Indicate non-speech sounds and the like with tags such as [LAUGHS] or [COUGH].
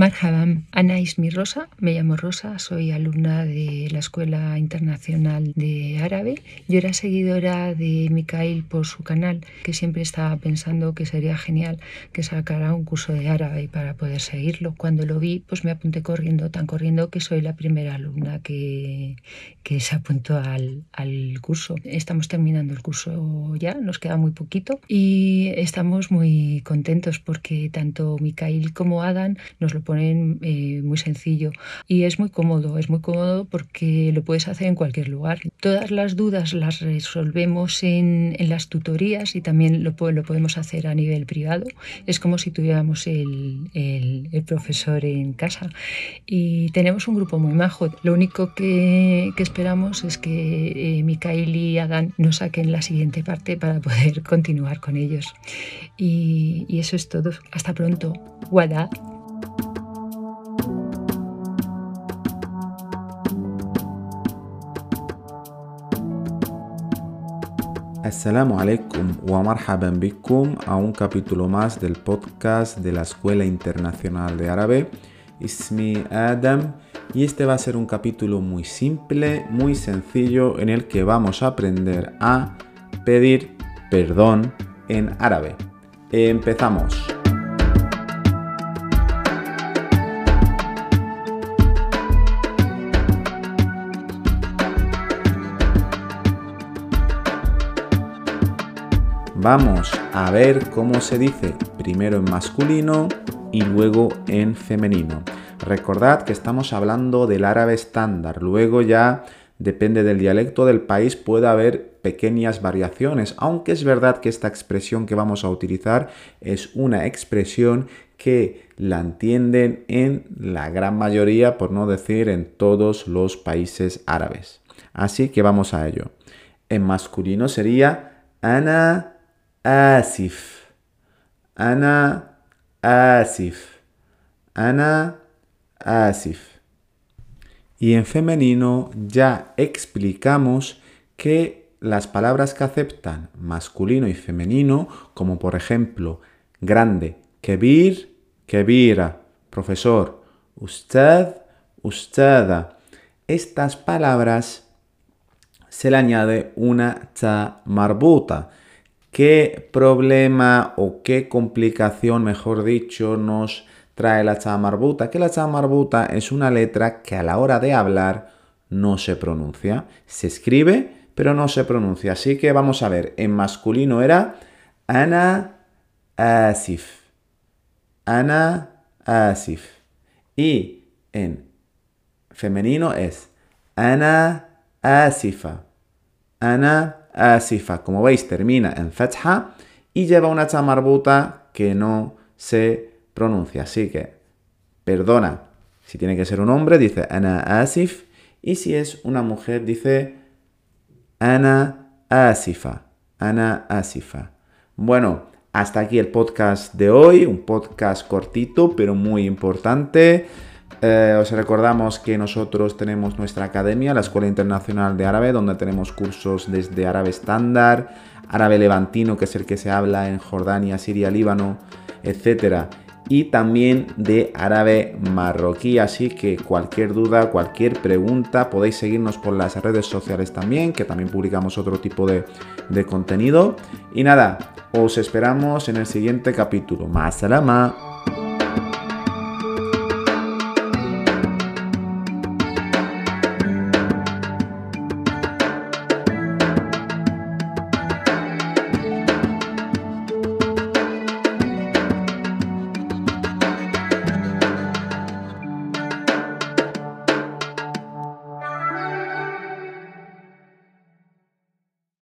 Marhaban, Ana es mi Rosa, me llamo Rosa, soy alumna de la Escuela Internacional de Árabe. Yo era seguidora de Mikhail por su canal, que siempre estaba pensando que sería genial que sacara un curso de árabe para poder seguirlo. Cuando lo vi, pues me apunté corriendo, tan corriendo que soy la primera alumna que, que se apuntó al, al curso. Estamos terminando el curso ya, nos queda muy poquito y estamos muy contentos porque tanto Mikhail como Adam nos lo ponen eh, muy sencillo y es muy cómodo, es muy cómodo porque lo puedes hacer en cualquier lugar. Todas las dudas las resolvemos en, en las tutorías y también lo, lo, podemos hacer a nivel privado. Es como si tuviéramos el, el, el profesor en casa y tenemos un grupo muy majo. Lo único que, que esperamos es que eh, Mikael y Adán nos saquen la siguiente parte para poder [LAUGHS] continuar con ellos. Y, y eso es todo. Hasta pronto. Wada. Assalamu alaikum wa marhaban bikum a un capítulo más del podcast de la Escuela Internacional de Árabe. Ismi Adam y este va a ser un capítulo muy simple, muy sencillo en el que vamos a aprender a pedir perdón en árabe. Empezamos. Vamos a ver cómo se dice primero en masculino y luego en femenino. Recordad que estamos hablando del árabe estándar, luego ya depende del dialecto del país puede haber pequeñas variaciones, aunque es verdad que esta expresión que vamos a utilizar es una expresión que la entienden en la gran mayoría, por no decir en todos los países árabes. Así que vamos a ello. En masculino sería ana آسف أنا آسف أنا آسف Y en femenino ya explicamos que las palabras que aceptan masculino y femenino, como por ejemplo grande, kebir, kebira, profesor, usted, ustada, estas palabras se le añade una ta marbuta, ¿Qué problema o qué complicación, mejor dicho, nos trae la chamarbuta? Que la chamarbuta es una letra que a la hora de hablar no se pronuncia. Se escribe, pero no se pronuncia. Así que vamos a ver, en masculino era ana asif. Ana asif. Y en femenino es ana asifa. Ana asifa. Como veis, termina en fatha y lleva una chamarbuta que no se pronuncia. Así que, perdona, si tiene que ser un hombre, dice ana asif. Y si es una mujer, dice ana asifa. Ana asifa. Bueno, hasta aquí el podcast de hoy. Un podcast cortito, pero muy importante. Eh, os recordamos que nosotros tenemos nuestra academia, la Escuela Internacional de Árabe, donde tenemos cursos desde árabe estándar, árabe levantino, que es el que se habla en Jordania, Siria, Líbano, etc. Y también de árabe marroquí. Así que cualquier duda, cualquier pregunta, podéis seguirnos por las redes sociales también, que también publicamos otro tipo de, de contenido. Y nada, os esperamos en el siguiente capítulo. Más salama.